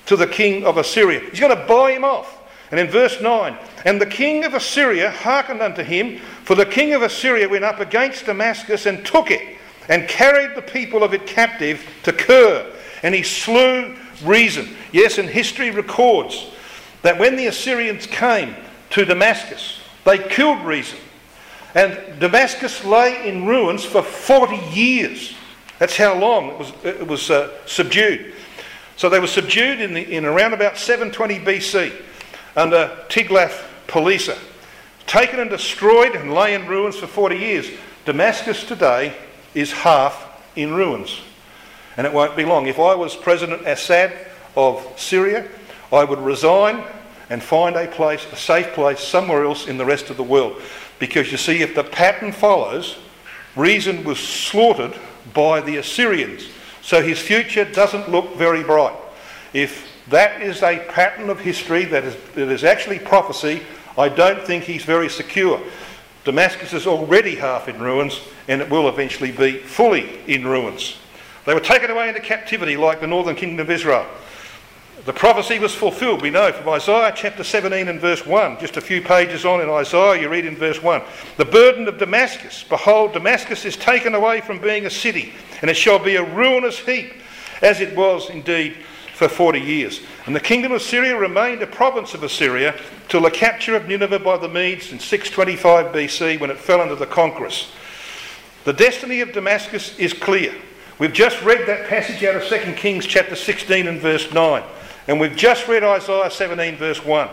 to the king of Assyria. He's going to buy him off. And in verse 9, and the king of Assyria hearkened unto him, for the king of Assyria went up against Damascus and took it, and carried the people of it captive to Kir, and he slew Rezin. Yes, and history records that when the Assyrians came to Damascus, they killed Rezin. And Damascus lay in ruins for 40 years. That's how long it was, it was uh, subdued. So they were subdued in, the, in around about 720 BC under Tiglath-Pileser. Taken and destroyed and lay in ruins for 40 years. Damascus today is half in ruins. And it won't be long. If I was President Assad of Syria, I would resign and find a place, a safe place somewhere else in the rest of the world. Because you see, if the pattern follows, Rezin was slaughtered by the Assyrians. So his future doesn't look very bright. If that is a pattern of history that is, that is actually prophecy, I don't think he's very secure. Damascus is already half in ruins and it will eventually be fully in ruins. They were taken away into captivity like the northern kingdom of Israel. The prophecy was fulfilled, we know, from Isaiah chapter 17 and verse 1. Just a few pages on in Isaiah, you read in verse 1. The burden of Damascus. Behold, Damascus is taken away from being a city, and it shall be a ruinous heap, as it was indeed for 40 years. And the kingdom of Syria remained a province of Assyria till the capture of Nineveh by the Medes in 625 BC when it fell under the conquerors. The destiny of Damascus is clear. We've just read that passage out of 2 Kings chapter 16 and verse 9. And we've just read Isaiah 17, verse 1,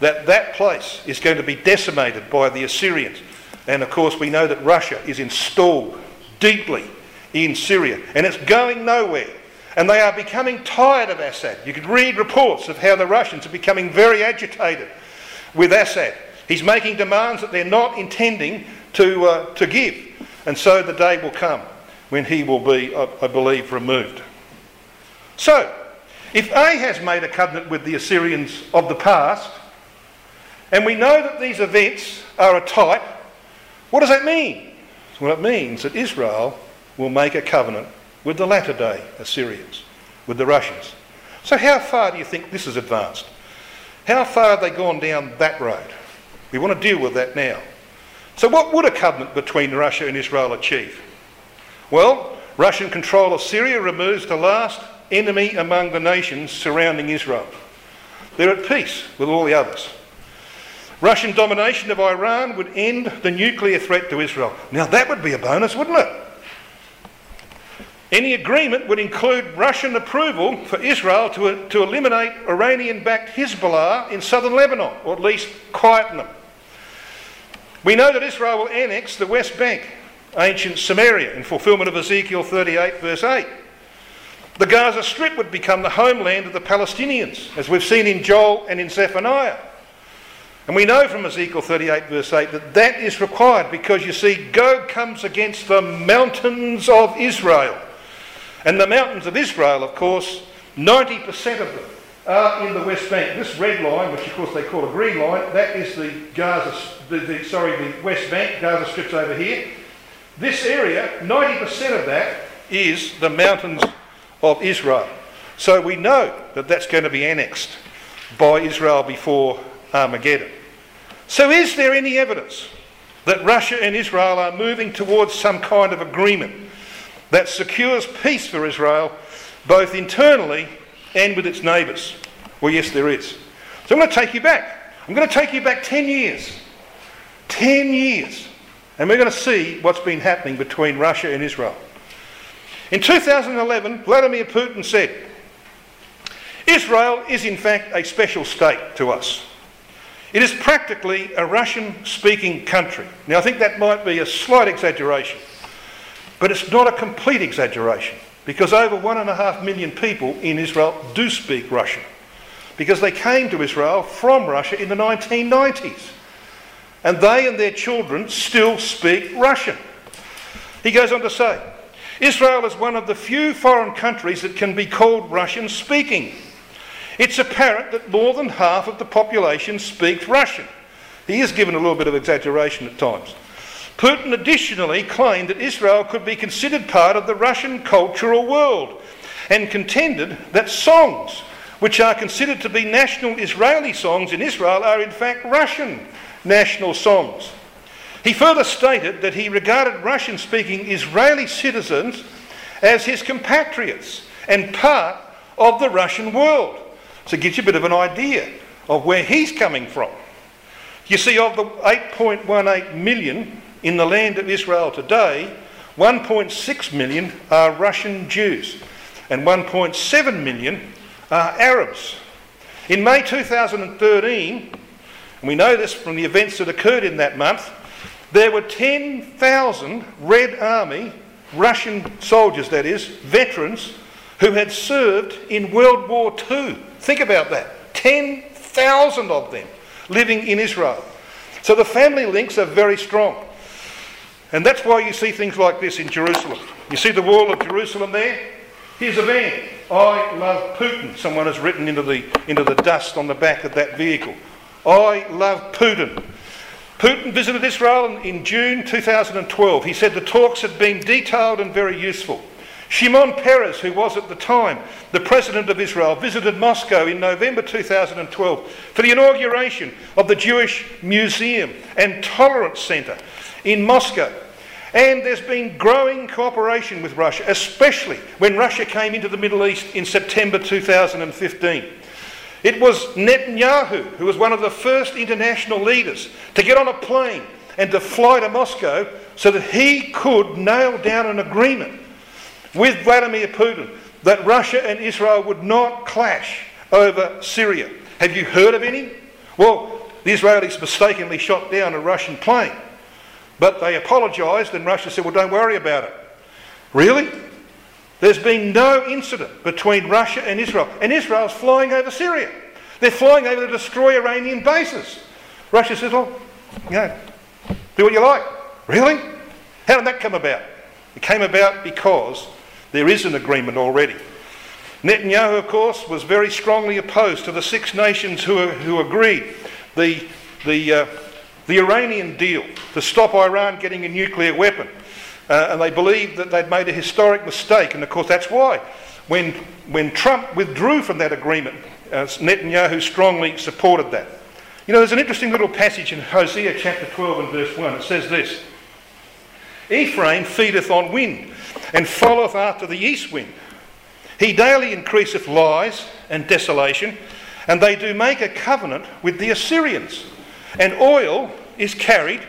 that that place is going to be decimated by the Assyrians. And of course, we know that Russia is installed deeply in Syria and it's going nowhere. And they are becoming tired of Assad. You could read reports of how the Russians are becoming very agitated with Assad. He's making demands that they're not intending to, uh, to give. And so the day will come when he will be, I, I believe, removed. So, if Ahaz made a covenant with the Assyrians of the past, and we know that these events are a type, what does that mean? Well, it means that Israel will make a covenant with the latter day Assyrians, with the Russians. So, how far do you think this has advanced? How far have they gone down that road? We want to deal with that now. So, what would a covenant between Russia and Israel achieve? Well, Russian control of Syria removes the last enemy among the nations surrounding Israel. They're at peace with all the others. Russian domination of Iran would end the nuclear threat to Israel. Now, that would be a bonus, wouldn't it? Any agreement would include Russian approval for Israel to, to eliminate Iranian backed Hezbollah in southern Lebanon, or at least quieten them. We know that Israel will annex the West Bank, ancient Samaria, in fulfillment of Ezekiel 38, verse 8. The Gaza Strip would become the homeland of the Palestinians, as we've seen in Joel and in Zephaniah. And we know from Ezekiel 38, verse 8, that that is required because you see, Gog comes against the mountains of Israel. And the mountains of Israel, of course, 90% of them are in the West Bank. This red line, which of course they call a green line, that is the Gaza, the, the, sorry, the West Bank. Gaza Strip's over here. This area, 90% of that is the mountains of Israel. So we know that that's going to be annexed by Israel before Armageddon. So is there any evidence that Russia and Israel are moving towards some kind of agreement that secures peace for Israel both internally and with its neighbours? Well, yes, there is. So I'm going to take you back. I'm going to take you back 10 years. 10 years. And we're going to see what's been happening between Russia and Israel. In 2011, Vladimir Putin said, Israel is in fact a special state to us. It is practically a Russian speaking country. Now, I think that might be a slight exaggeration, but it's not a complete exaggeration because over one and a half million people in Israel do speak Russian because they came to Israel from Russia in the 1990s. And they and their children still speak Russian. He goes on to say Israel is one of the few foreign countries that can be called Russian speaking. It's apparent that more than half of the population speaks Russian. He is given a little bit of exaggeration at times. Putin additionally claimed that Israel could be considered part of the Russian cultural world and contended that songs which are considered to be national Israeli songs in Israel, are in fact Russian national songs. He further stated that he regarded Russian speaking Israeli citizens as his compatriots and part of the Russian world. So it gives you a bit of an idea of where he's coming from. You see, of the 8.18 million in the land of Israel today, 1.6 million are Russian Jews and 1.7 million are Arabs. In May 2013, and we know this from the events that occurred in that month, there were 10,000 Red Army, Russian soldiers that is, veterans, who had served in World War II. Think about that 10,000 of them living in Israel. So the family links are very strong. And that's why you see things like this in Jerusalem. You see the wall of Jerusalem there? Here's a van. I love Putin, someone has written into the, into the dust on the back of that vehicle. I love Putin. Putin visited Israel in June 2012. He said the talks had been detailed and very useful. Shimon Peres, who was at the time the president of Israel, visited Moscow in November 2012 for the inauguration of the Jewish Museum and Tolerance Centre in Moscow. And there's been growing cooperation with Russia, especially when Russia came into the Middle East in September 2015. It was Netanyahu who was one of the first international leaders to get on a plane and to fly to Moscow so that he could nail down an agreement with Vladimir Putin that Russia and Israel would not clash over Syria. Have you heard of any? Well, the Israelis mistakenly shot down a Russian plane, but they apologised and Russia said, well, don't worry about it. Really? There's been no incident between Russia and Israel, and Israel's flying over Syria. They're flying over to destroy Iranian bases. Russia says, well, you know, do what you like. Really? How did that come about? It came about because there is an agreement already. Netanyahu, of course, was very strongly opposed to the six nations who, who agreed the, the, uh, the Iranian deal to stop Iran getting a nuclear weapon. Uh, and they believed that they'd made a historic mistake. And of course, that's why when, when Trump withdrew from that agreement, uh, Netanyahu strongly supported that. You know, there's an interesting little passage in Hosea chapter 12 and verse 1. It says this Ephraim feedeth on wind, and followeth after the east wind. He daily increaseth lies and desolation, and they do make a covenant with the Assyrians, and oil is carried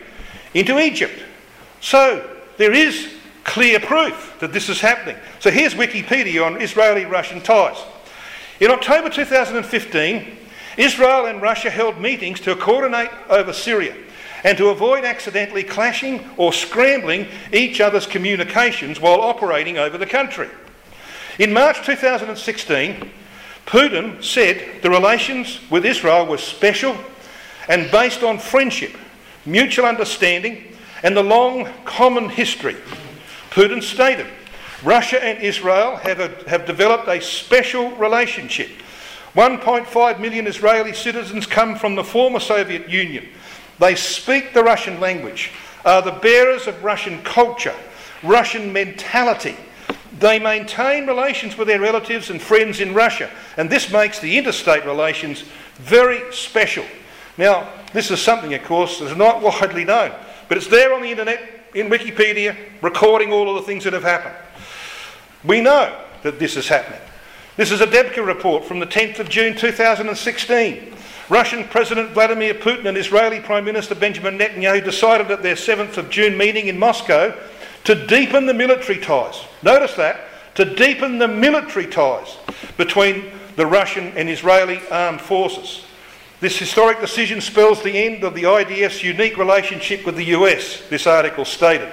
into Egypt. So there is clear proof that this is happening. So here's Wikipedia on Israeli Russian ties. In October 2015, Israel and Russia held meetings to coordinate over Syria and to avoid accidentally clashing or scrambling each other's communications while operating over the country. In March 2016, Putin said the relations with Israel were special and based on friendship, mutual understanding, and the long common history. Putin stated Russia and Israel have, a, have developed a special relationship. 1.5 million Israeli citizens come from the former Soviet Union. They speak the Russian language, are the bearers of Russian culture, Russian mentality. They maintain relations with their relatives and friends in Russia, and this makes the interstate relations very special. Now, this is something, of course, that is not widely known. But it's there on the internet, in Wikipedia, recording all of the things that have happened. We know that this is happening. This is a Debka report from the 10th of June 2016. Russian President Vladimir Putin and Israeli Prime Minister Benjamin Netanyahu decided at their 7th of June meeting in Moscow to deepen the military ties. Notice that, to deepen the military ties between the Russian and Israeli armed forces. This historic decision spells the end of the IDF's unique relationship with the US, this article stated.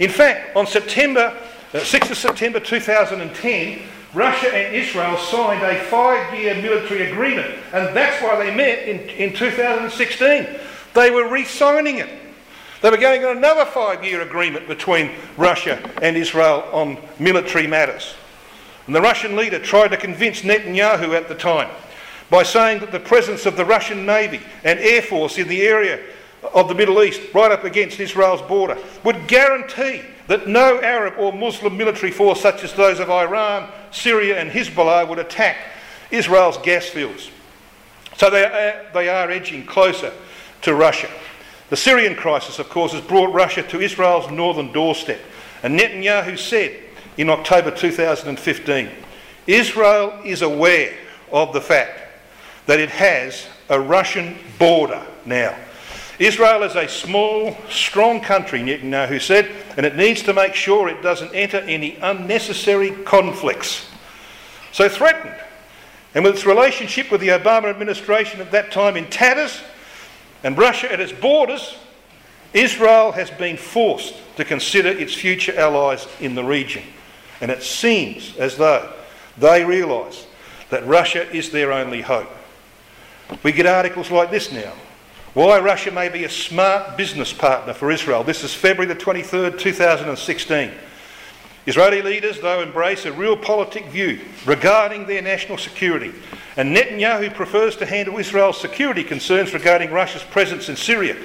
In fact, on September, uh, 6th of September 2010, Russia and Israel signed a five year military agreement, and that's why they met in, in 2016. They were re signing it. They were going on another five year agreement between Russia and Israel on military matters. And the Russian leader tried to convince Netanyahu at the time by saying that the presence of the Russian Navy and Air Force in the area of the Middle East, right up against Israel's border, would guarantee that no Arab or Muslim military force, such as those of Iran, Syria, and Hezbollah, would attack Israel's gas fields. So they are, they are edging closer to Russia. The Syrian crisis, of course, has brought Russia to Israel's northern doorstep. And Netanyahu said in October 2015 Israel is aware of the fact that it has a Russian border now. Israel is a small, strong country, Netanyahu said, and it needs to make sure it doesn't enter any unnecessary conflicts. So threatened, and with its relationship with the Obama administration at that time in tatters, and Russia at its borders, Israel has been forced to consider its future allies in the region. And it seems as though they realise that Russia is their only hope. We get articles like this now. Why Russia may be a smart business partner for Israel. This is February the 23rd, 2016. Israeli leaders, though, embrace a realpolitik view regarding their national security. And Netanyahu prefers to handle Israel's security concerns regarding Russia's presence in Syria,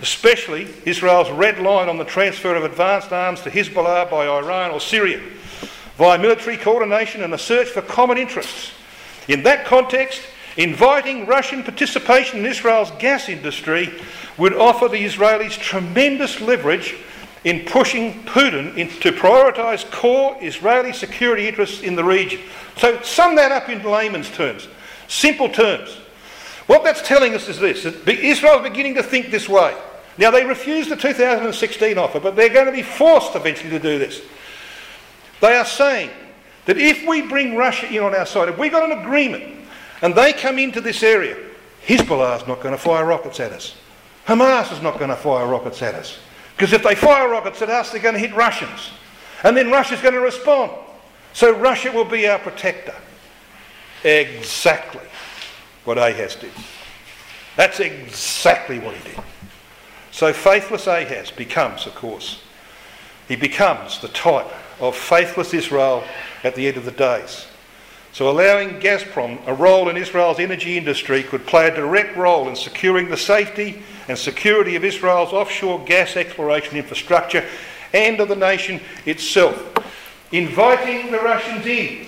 especially Israel's red line on the transfer of advanced arms to Hezbollah by Iran or Syria, via military coordination and a search for common interests. In that context, Inviting Russian participation in Israel's gas industry would offer the Israelis tremendous leverage in pushing Putin to prioritise core Israeli security interests in the region. So, sum that up in layman's terms, simple terms. What that's telling us is this that Israel is beginning to think this way. Now, they refused the 2016 offer, but they're going to be forced eventually to do this. They are saying that if we bring Russia in on our side, if we got an agreement and they come into this area, Hezbollah is not going to fire rockets at us. Hamas is not going to fire rockets at us. Because if they fire rockets at us, they're going to hit Russians. And then Russia's going to respond. So Russia will be our protector. Exactly what Ahaz did. That's exactly what he did. So faithless Ahaz becomes, of course, he becomes the type of faithless Israel at the end of the days. So allowing Gazprom a role in Israel's energy industry could play a direct role in securing the safety and security of Israel's offshore gas exploration infrastructure and of the nation itself. Inviting the Russians in,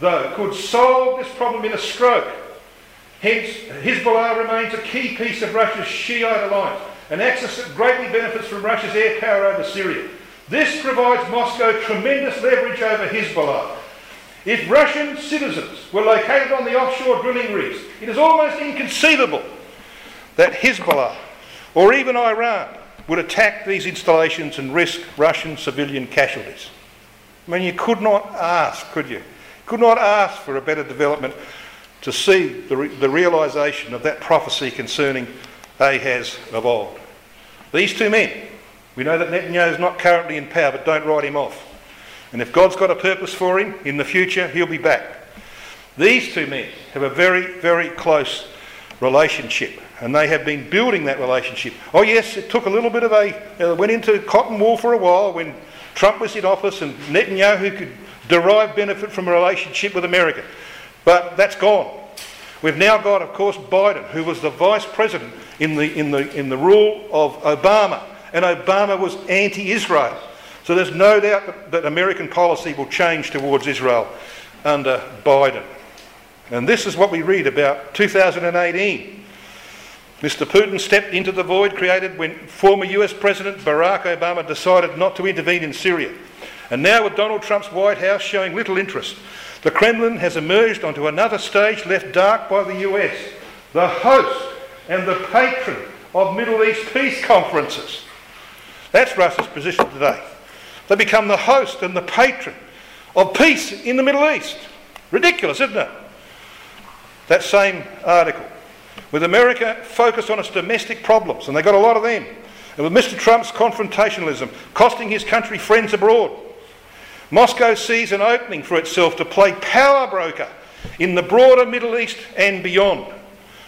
though, could solve this problem in a stroke. Hence, Hezbollah remains a key piece of Russia's Shiite alliance, an axis that greatly benefits from Russia's air power over Syria. This provides Moscow tremendous leverage over Hezbollah. If Russian citizens were located on the offshore drilling rigs, it is almost inconceivable that Hezbollah or even Iran would attack these installations and risk Russian civilian casualties. I mean, you could not ask, could you? Could not ask for a better development to see the, re- the realisation of that prophecy concerning Ahaz of old. These two men, we know that Netanyahu is not currently in power, but don't write him off. And if God's got a purpose for him in the future, he'll be back. These two men have a very, very close relationship, and they have been building that relationship. Oh, yes, it took a little bit of a, uh, went into cotton wool for a while when Trump was in office and Netanyahu could derive benefit from a relationship with America. But that's gone. We've now got, of course, Biden, who was the vice president in the, in the, in the rule of Obama, and Obama was anti Israel. So there's no doubt that, American policy will change towards Israel under Biden. And this is what we read about 2018. Mr. Putin stepped into the void created when former US President Barack Obama decided not to intervene in Syria. And now, with Donald Trump's White House showing little interest, the Kremlin has emerged onto another stage left dark by the US, the host and the patron of Middle East peace conferences. That's Russia's position today. They become the host and the patron of peace in the Middle East. Ridiculous, isn't it? That same article. With America focused on its domestic problems, and they got a lot of them, and with Mr. Trump's confrontationalism costing his country friends abroad, Moscow sees an opening for itself to play power broker in the broader Middle East and beyond.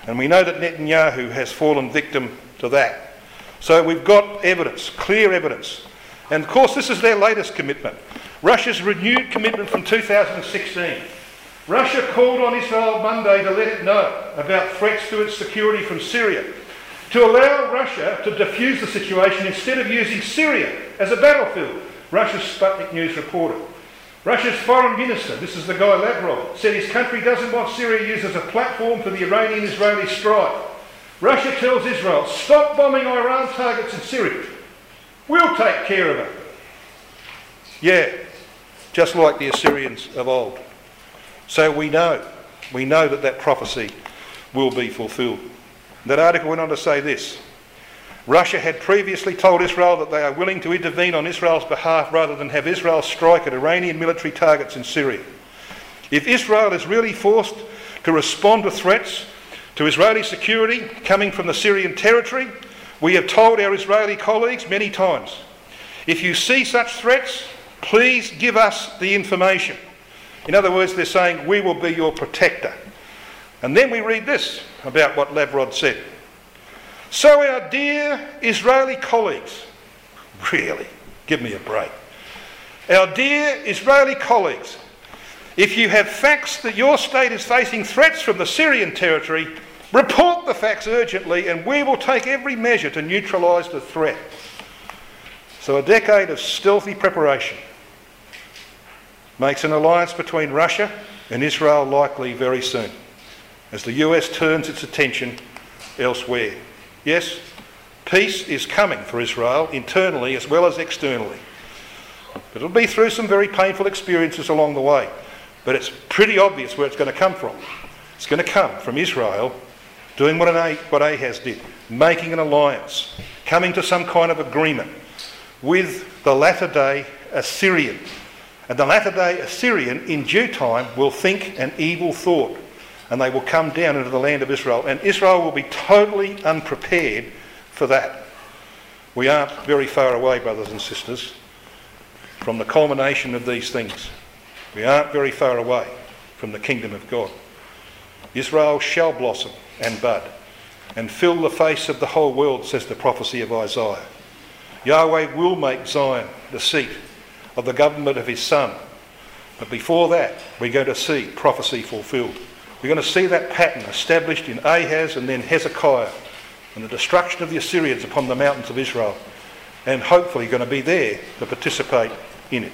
And we know that Netanyahu has fallen victim to that. So we've got evidence, clear evidence. And of course, this is their latest commitment. Russia's renewed commitment from 2016. Russia called on Israel Monday to let it know about threats to its security from Syria, to allow Russia to defuse the situation instead of using Syria as a battlefield, Russia's Sputnik News reported. Russia's foreign minister, this is the guy Lavrov, said his country doesn't want Syria used as a platform for the Iranian Israeli strife. Russia tells Israel, stop bombing Iran targets in Syria. We'll take care of it. Yeah, just like the Assyrians of old. So we know, we know that that prophecy will be fulfilled. That article went on to say this Russia had previously told Israel that they are willing to intervene on Israel's behalf rather than have Israel strike at Iranian military targets in Syria. If Israel is really forced to respond to threats to Israeli security coming from the Syrian territory, we have told our Israeli colleagues many times if you see such threats, please give us the information. In other words, they're saying, we will be your protector. And then we read this about what Lavrov said. So, our dear Israeli colleagues, really, give me a break. Our dear Israeli colleagues, if you have facts that your state is facing threats from the Syrian territory, report the facts urgently and we will take every measure to neutralise the threat. So, a decade of stealthy preparation makes an alliance between Russia and Israel likely very soon as the US turns its attention elsewhere. Yes, peace is coming for Israel internally as well as externally. But it'll be through some very painful experiences along the way. But it's pretty obvious where it's going to come from. It's going to come from Israel doing what, an, what Ahaz did, making an alliance, coming to some kind of agreement with the latter day Assyrian. And the latter day Assyrian, in due time, will think an evil thought and they will come down into the land of Israel. And Israel will be totally unprepared for that. We aren't very far away, brothers and sisters, from the culmination of these things. We aren't very far away from the kingdom of God. Israel shall blossom and bud and fill the face of the whole world, says the prophecy of Isaiah. Yahweh will make Zion the seat of the government of his Son. But before that, we're going to see prophecy fulfilled. We're going to see that pattern established in Ahaz and then Hezekiah and the destruction of the Assyrians upon the mountains of Israel. And hopefully going to be there to participate in it.